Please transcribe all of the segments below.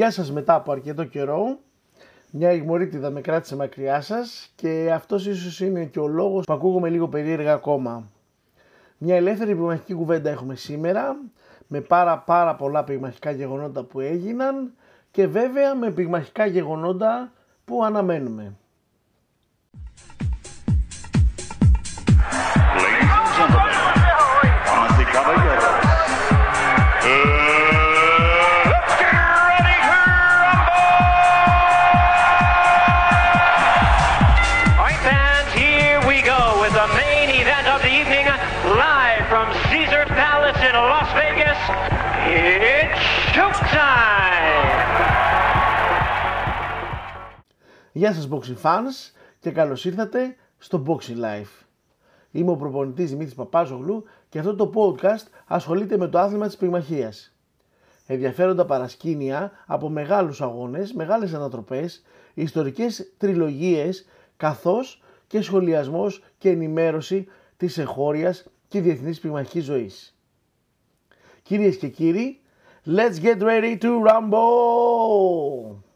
Γεια σας μετά από αρκετό καιρό. Μια ηγμορίτιδα με κράτησε μακριά σας και αυτός ίσως είναι και ο λόγος που ακούγομαι λίγο περίεργα ακόμα. Μια ελεύθερη πυγμαχική κουβέντα έχουμε σήμερα με πάρα πάρα πολλά πυγμαχικά γεγονότα που έγιναν και βέβαια με πυγμαχικά γεγονότα που αναμένουμε. Γεια σας Boxing Fans και καλώς ήρθατε στο Boxing Life. Είμαι ο προπονητής Δημήτρης Παπάζογλου και αυτό το podcast ασχολείται με το άθλημα της πυγμαχίας. Ενδιαφέροντα παρασκήνια από μεγάλους αγώνες, μεγάλες ανατροπές, ιστορικές τριλογίες καθώς και σχολιασμός και ενημέρωση της εχώριας και διεθνής πυγμαχικής ζωής. Κυρίες και κύριοι, let's get ready to rumble!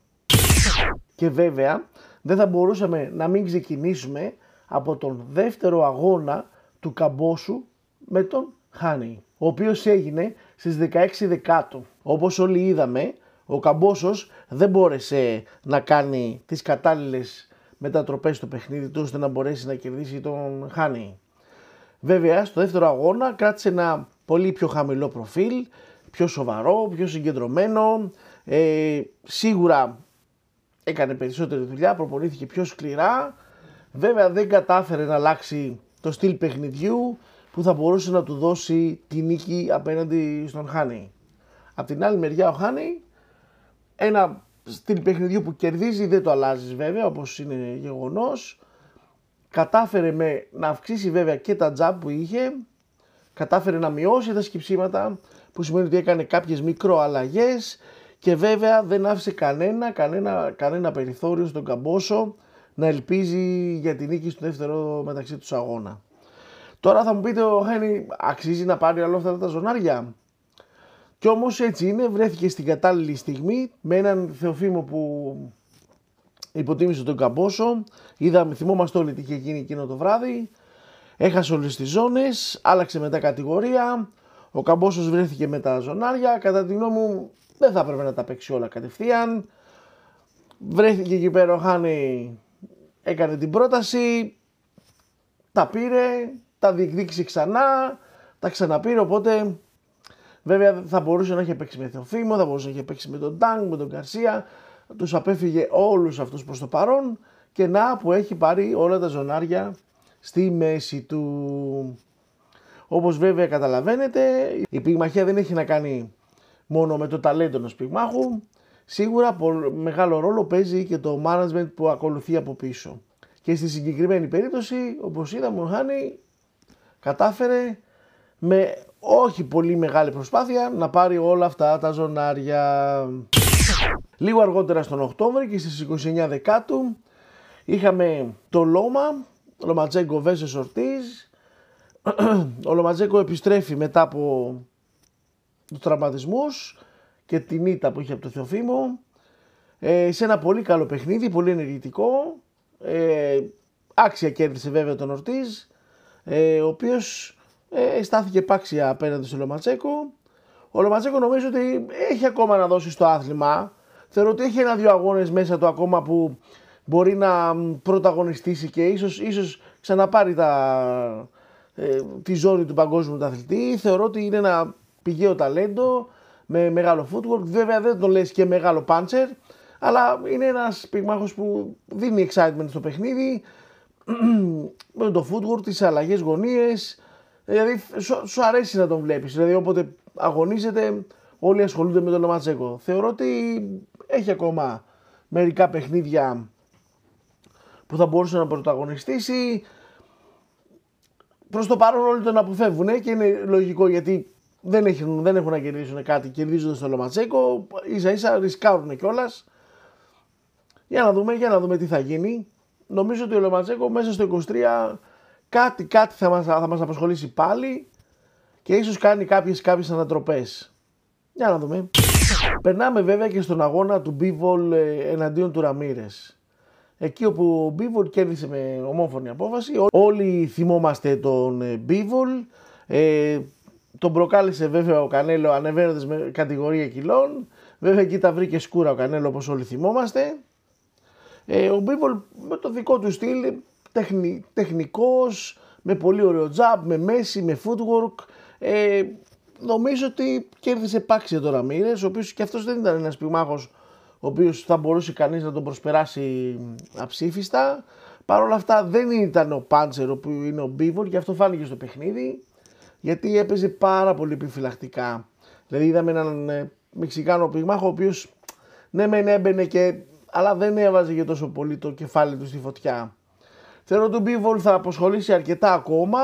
Και βέβαια δεν θα μπορούσαμε να μην ξεκινήσουμε από τον δεύτερο αγώνα του Καμπόσου με τον Χάνι, ο οποίος έγινε στις 16 Δεκάτου. Όπως όλοι είδαμε, ο Καμπόσος δεν μπόρεσε να κάνει τις κατάλληλες μετατροπές στο παιχνίδι του ώστε να μπορέσει να κερδίσει τον Χάνι. Βέβαια, στο δεύτερο αγώνα κράτησε ένα πολύ πιο χαμηλό προφίλ, πιο σοβαρό, πιο συγκεντρωμένο. Ε, σίγουρα έκανε περισσότερη δουλειά, προπονήθηκε πιο σκληρά. Βέβαια δεν κατάφερε να αλλάξει το στυλ παιχνιδιού που θα μπορούσε να του δώσει τη νίκη απέναντι στον Χάνι. Απ' την άλλη μεριά ο Χάνι ένα στυλ παιχνιδιού που κερδίζει δεν το αλλάζεις βέβαια όπως είναι γεγονός. Κατάφερε με, να αυξήσει βέβαια και τα τζαμπ που είχε, κατάφερε να μειώσει τα σκυψίματα που σημαίνει ότι έκανε κάποιες μικροαλλαγές και βέβαια δεν άφησε κανένα, κανένα, κανένα περιθώριο στον Καμπόσο να ελπίζει για την νίκη στο δεύτερο μεταξύ τους αγώνα. Τώρα θα μου πείτε ο Χένι αξίζει να πάρει όλα αυτά τα ζωνάρια; Κι όμως έτσι είναι, βρέθηκε στην κατάλληλη στιγμή με έναν Θεοφήμο που υποτίμησε τον Καμπόσο. Είδαμε, θυμόμαστε όλοι τι είχε γίνει εκείνο το βράδυ. Έχασε όλες τις ζώνες, άλλαξε μετά κατηγορία. Ο Καμπόσος βρέθηκε με τα ζωνάρια. Κατά τη γνώμη μου δεν θα έπρεπε να τα παίξει όλα κατευθείαν. Βρέθηκε εκεί πέρα ο Χάνη, έκανε την πρόταση, τα πήρε, τα διεκδίκησε ξανά, τα ξαναπήρε, οπότε βέβαια θα μπορούσε να έχει παίξει με Θεοφήμο, θα μπορούσε να έχει παίξει με τον Τάγκ, με τον Καρσία, τους απέφυγε όλους αυτούς προς το παρόν και να που έχει πάρει όλα τα ζωνάρια στη μέση του. Όπως βέβαια καταλαβαίνετε η πυγμαχία δεν έχει να κάνει μόνο με το ταλέντο ενός πυγμάχου. Σίγουρα μεγάλο ρόλο παίζει και το management που ακολουθεί από πίσω. Και στη συγκεκριμένη περίπτωση, όπως είδαμε, ο Χάνη κατάφερε με όχι πολύ μεγάλη προσπάθεια να πάρει όλα αυτά τα ζωνάρια. Λίγο αργότερα στον Οκτώβριο και στις 29 Δεκάτου είχαμε το Λόμα, Λοματζέγκο Βέσες Ορτίζ. Ο Λοματζέγκο επιστρέφει μετά από τους τραυματισμούς και την ήττα που είχε από το Θεοφήμο ε, σε ένα πολύ καλό παιχνίδι, πολύ ενεργητικό. Ε, άξια κέρδισε βέβαια τον Ορτίζ, ε, ο οποίος ε, στάθηκε επάξια απέναντι στο Λοματσέκο. Ο Λοματσέκο νομίζω ότι έχει ακόμα να δώσει στο άθλημα. Θεωρώ ότι έχει ένα-δύο αγώνες μέσα του ακόμα που μπορεί να πρωταγωνιστήσει και ίσως, ίσως ξαναπάρει τα, ε, τη ζώνη του παγκόσμιου του αθλητή. Θεωρώ ότι είναι ένα πηγαίο ταλέντο με μεγάλο footwork. Βέβαια δεν τον λες και μεγάλο puncher, αλλά είναι ένας πυγμάχος που δίνει excitement στο παιχνίδι με το footwork, τις αλλαγές γωνίες, δηλαδή σου, αρέσει να τον βλέπεις, δηλαδή όποτε αγωνίζεται όλοι ασχολούνται με τον Λοματσέκο. Θεωρώ ότι έχει ακόμα μερικά παιχνίδια που θα μπορούσε να πρωταγωνιστήσει. Προς το παρόν όλοι τον αποφεύγουν και είναι λογικό γιατί δεν έχουν, δεν έχουν να κερδίσουν κάτι κερδίζοντα το Λοματσέκο. σα ίσα ρισκάρουν κιόλας. Για να δούμε, για να δούμε τι θα γίνει. Νομίζω ότι ο Λοματσέκο μέσα στο 23 κάτι, κάτι θα μας, θα μας απασχολήσει πάλι και ίσως κάνει κάποιες, κάποιες ανατροπές. Για να δούμε. Περνάμε βέβαια και στον αγώνα του Μπίβολ εναντίον του Ραμύρες. Εκεί όπου ο Μπίβολ κέρδισε με ομόφωνη απόφαση. Όλοι θυμόμαστε τον Μπίβολ. Ε, τον προκάλεσε βέβαια ο Κανέλο ανεβαίνοντας με κατηγορία κιλών. Βέβαια εκεί τα βρήκε σκούρα ο Κανέλο όπως όλοι θυμόμαστε. Ε, ο Μπίβολ με το δικό του στυλ, τεχνη, τεχνικός, με πολύ ωραίο τζαμπ, με μέση, με footwork. Ε, νομίζω ότι κέρδισε πάξια το Ραμύρες, ο οποίος και αυτός δεν ήταν ένας πυγμάχος ο οποίος θα μπορούσε κανείς να τον προσπεράσει αψήφιστα. Παρ' όλα αυτά δεν ήταν ο Πάντσερ που είναι ο Μπίβολ και αυτό φάνηκε στο παιχνίδι γιατί έπαιζε πάρα πολύ επιφυλακτικά. Δηλαδή είδαμε έναν ε, Μεξικάνο πυγμάχο ο οποίος ναι μεν έμπαινε και αλλά δεν έβαζε και τόσο πολύ το κεφάλι του στη φωτιά. Θεωρώ ότι ο Μπίβολ θα αποσχολήσει αρκετά ακόμα.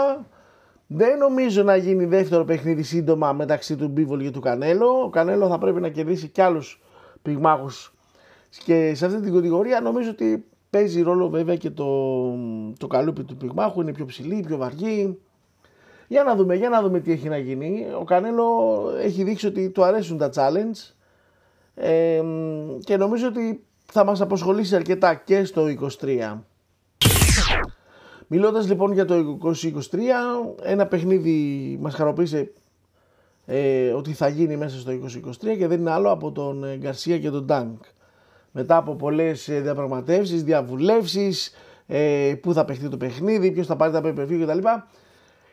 Δεν νομίζω να γίνει δεύτερο παιχνίδι σύντομα μεταξύ του Μπίβολ και του Κανέλο. Ο Κανέλο θα πρέπει να κερδίσει κι άλλους πυγμάχους και σε αυτή την κατηγορία νομίζω ότι παίζει ρόλο βέβαια και το, το καλούπι του πυγμάχου, είναι πιο ψηλή, πιο βαργή. Για να δούμε, για να δούμε τι έχει να γίνει. Ο Κανέλο έχει δείξει ότι του αρέσουν τα challenge ε, και νομίζω ότι θα μας αποσχολήσει αρκετά και στο 23. Μιλώντας λοιπόν για το 2023, ένα παιχνίδι μας χαροποίησε ε, ότι θα γίνει μέσα στο 2023 και δεν είναι άλλο από τον ε, Γκαρσία και τον Ντάνκ. Μετά από πολλές ε, διαπραγματεύσεις, διαβουλεύσεις, ε, πού θα παιχτεί το παιχνίδι, ποιος θα πάρει τα pay κτλ.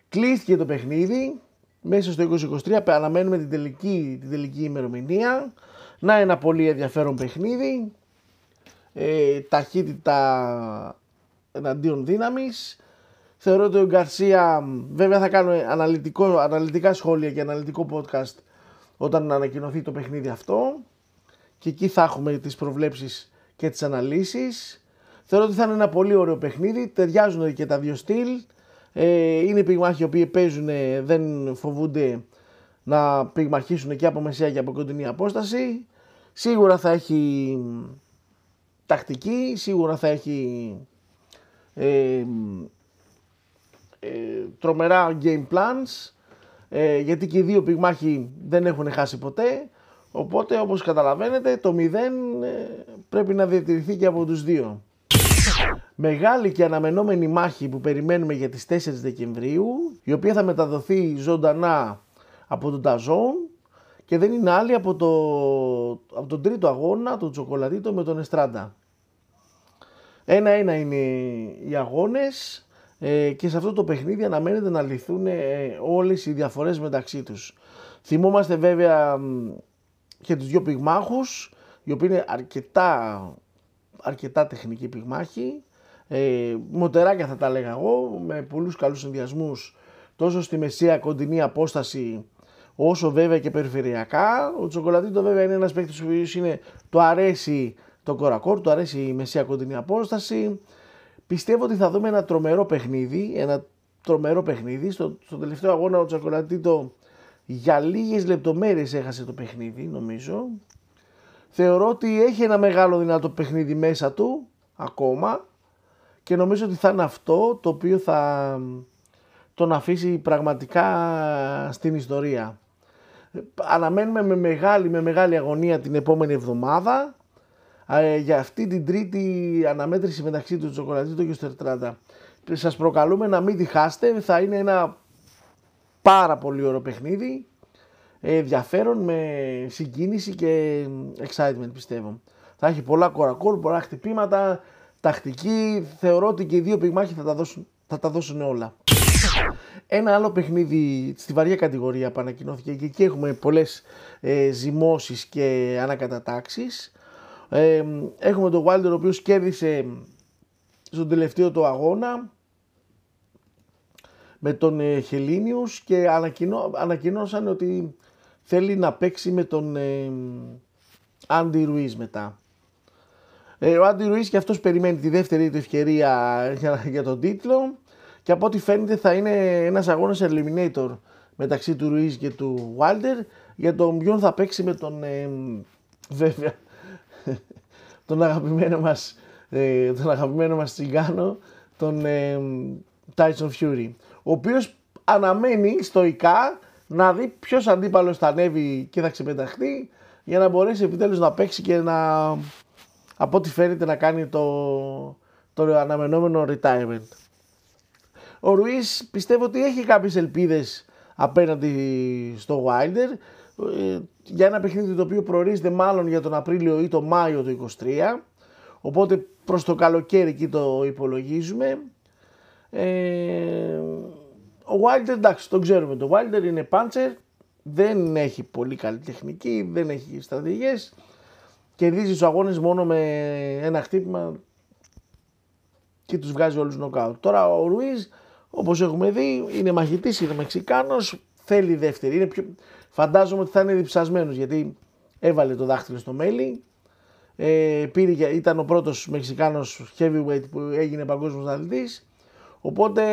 Κλείστηκε το παιχνίδι μέσα στο 2023, αναμένουμε την τελική, την τελική ημερομηνία. Να ένα πολύ ενδιαφέρον παιχνίδι, ε, ταχύτητα εναντίον δύναμης. Θεωρώ ότι ο Γκαρσία, βέβαια θα κάνω αναλυτικό, αναλυτικά σχόλια και αναλυτικό podcast όταν ανακοινωθεί το παιχνίδι αυτό και εκεί θα έχουμε τις προβλέψεις και τις αναλύσεις. Θεωρώ ότι θα είναι ένα πολύ ωραίο παιχνίδι, ταιριάζουν και τα δύο στυλ. Ε, είναι πυγμάχοι οι οποίοι παίζουν, δεν φοβούνται να πυγμαχίσουν και από μεσαία και από κοντινή απόσταση. Σίγουρα θα έχει τακτική, σίγουρα θα έχει ε, ε, τρομερά game plans ε, γιατί και οι δύο πυγμάχοι δεν έχουν χάσει ποτέ οπότε όπως καταλαβαίνετε το 0 ε, πρέπει να διατηρηθεί και από τους δύο. Μεγάλη και αναμενόμενη μάχη που περιμένουμε για τις 4 Δεκεμβρίου η οποία θα μεταδοθεί ζωντανά από τον Ταζόν και δεν είναι άλλη από, το, από τον τρίτο αγώνα, τον Τσοκολατίτο με τον Εστράντα. Ένα-ένα είναι οι αγώνες ε, και σε αυτό το παιχνίδι αναμένεται να λυθούν ε, όλες οι διαφορές μεταξύ τους. Θυμόμαστε βέβαια και τους δύο πυγμάχους, οι οποίοι είναι αρκετά, αρκετά τεχνικοί πυγμάχοι, ε, μοτεράκια θα τα λέγα εγώ, με πολλούς καλούς συνδυασμούς τόσο στη μεσαία κοντινή απόσταση όσο βέβαια και περιφερειακά. Ο Τσοκολατίτο βέβαια είναι ένας παίκτης που είναι, το αρέσει το κορακόρ, του αρέσει η μεσαία κοντινή απόσταση. Πιστεύω ότι θα δούμε ένα τρομερό παιχνίδι, ένα τρομερό παιχνίδι. Στο, στο τελευταίο αγώνα ο Τσακολατίτο για λίγες λεπτομέρειες έχασε το παιχνίδι νομίζω. Θεωρώ ότι έχει ένα μεγάλο δυνατό παιχνίδι μέσα του ακόμα και νομίζω ότι θα είναι αυτό το οποίο θα τον αφήσει πραγματικά στην ιστορία. Αναμένουμε με μεγάλη, με μεγάλη αγωνία την επόμενη εβδομάδα ε, για αυτή την τρίτη αναμέτρηση μεταξύ του Τσοκολατίτο και του Στερτράντα. Σας προκαλούμε να μην τη χάσετε, θα είναι ένα πάρα πολύ ωραίο παιχνίδι, ε, ενδιαφέρον με συγκίνηση και excitement πιστεύω. Θα έχει πολλά κορακόλ, πολλά χτυπήματα, τακτική, θεωρώ ότι και οι δύο πυγμάχοι θα τα δώσουν, θα τα δώσουν όλα. Ένα άλλο παιχνίδι στη βαριά κατηγορία που ανακοινώθηκε και εκεί έχουμε πολλές ε, ζυμώσεις και ανακατατάξεις. Ε, έχουμε τον Wilder ο οποίος κέρδισε στον τελευταίο του αγώνα με τον ε, Χελίνιους και ανακοινώ, ανακοινώσαν ότι θέλει να παίξει με τον ε, Άντι Ρουίς μετά. Ε, ο Άντι Ρουίς και αυτός περιμένει τη δεύτερη του ευκαιρία για, για τον τίτλο. Και από ό,τι φαίνεται θα είναι ένας αγώνας eliminator μεταξύ του Ρουίς και του Wilder. Για τον ποιον θα παίξει με τον ε, βέβαια τον αγαπημένο μας, ε, τον αγαπημένο μας τσιγκάνο, τον ε, Tyson Fury, ο οποίος αναμένει στοικά να δει ποιος αντίπαλος θα ανέβει και θα ξεπεταχτεί για να μπορέσει επιτέλους να παίξει και να από ό,τι φαίνεται να κάνει το, το αναμενόμενο retirement. Ο Ρουίς πιστεύω ότι έχει κάποιες ελπίδες απέναντι στο Wilder ε, για ένα παιχνίδι το οποίο προορίζεται μάλλον για τον Απρίλιο ή τον Μάιο του 23 οπότε προς το καλοκαίρι εκεί το υπολογίζουμε. Ε, ο Wilder εντάξει τον ξέρουμε. Το Wilder είναι πάντσερ δεν έχει πολύ καλή τεχνική δεν έχει στρατηγικές κερδίζεις τους αγώνες μόνο με ένα χτύπημα και τους βγάζει όλους νοκάουτ. Τώρα ο Ρουίζ όπως έχουμε δει είναι μαχητής, είναι Μεξικάνος, θέλει δεύτερη. Είναι πιο... Φαντάζομαι ότι θα είναι διψασμένος γιατί έβαλε το δάχτυλο στο μέλι. Ε, πήρε, ήταν ο πρώτος Μεξικάνος heavyweight που έγινε παγκόσμιος αθλητής. Οπότε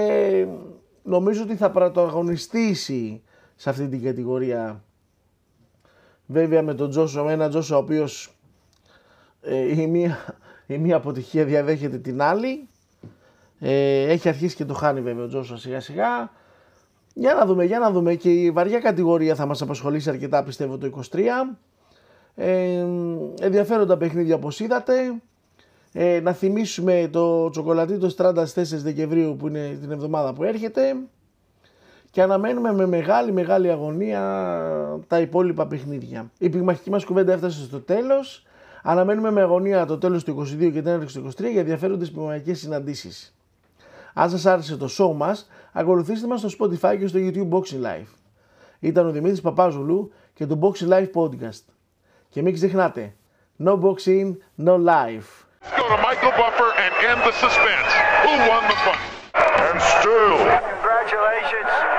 νομίζω ότι θα πρωταγωνιστήσει σε αυτή την κατηγορία. Βέβαια με τον Τζόσο, με έναν Τζόσο ο οποίος ε, η, μία, η μία αποτυχία διαδέχεται την άλλη. Ε, έχει αρχίσει και το χάνει βέβαια ο Τζόσο σιγά σιγά. Για να δούμε, για να δούμε και η βαριά κατηγορία θα μας απασχολήσει αρκετά πιστεύω το 23. Ε, ενδιαφέροντα παιχνίδια όπως είδατε. Ε, να θυμίσουμε το τσοκολατίτο Στράντας 4 Δεκεμβρίου που είναι την εβδομάδα που έρχεται και αναμένουμε με μεγάλη μεγάλη αγωνία τα υπόλοιπα παιχνίδια. Η πυγμαχική μας κουβέντα έφτασε στο τέλος. Αναμένουμε με αγωνία το τέλος του 22 και την έναρξη του 23 για ενδιαφέροντες πυγμαχικές συναντήσεις. Αν σας άρεσε το show μας, ακολουθήστε μας στο Spotify και στο YouTube Boxing Live. Ήταν ο Δημήτρης Παπάζουλου και το Boxing Live Podcast. Και μην ξεχνάτε, no boxing, no life. Go to Michael Buffer and end the suspense. Who won the fight? And still. Congratulations, Fernando.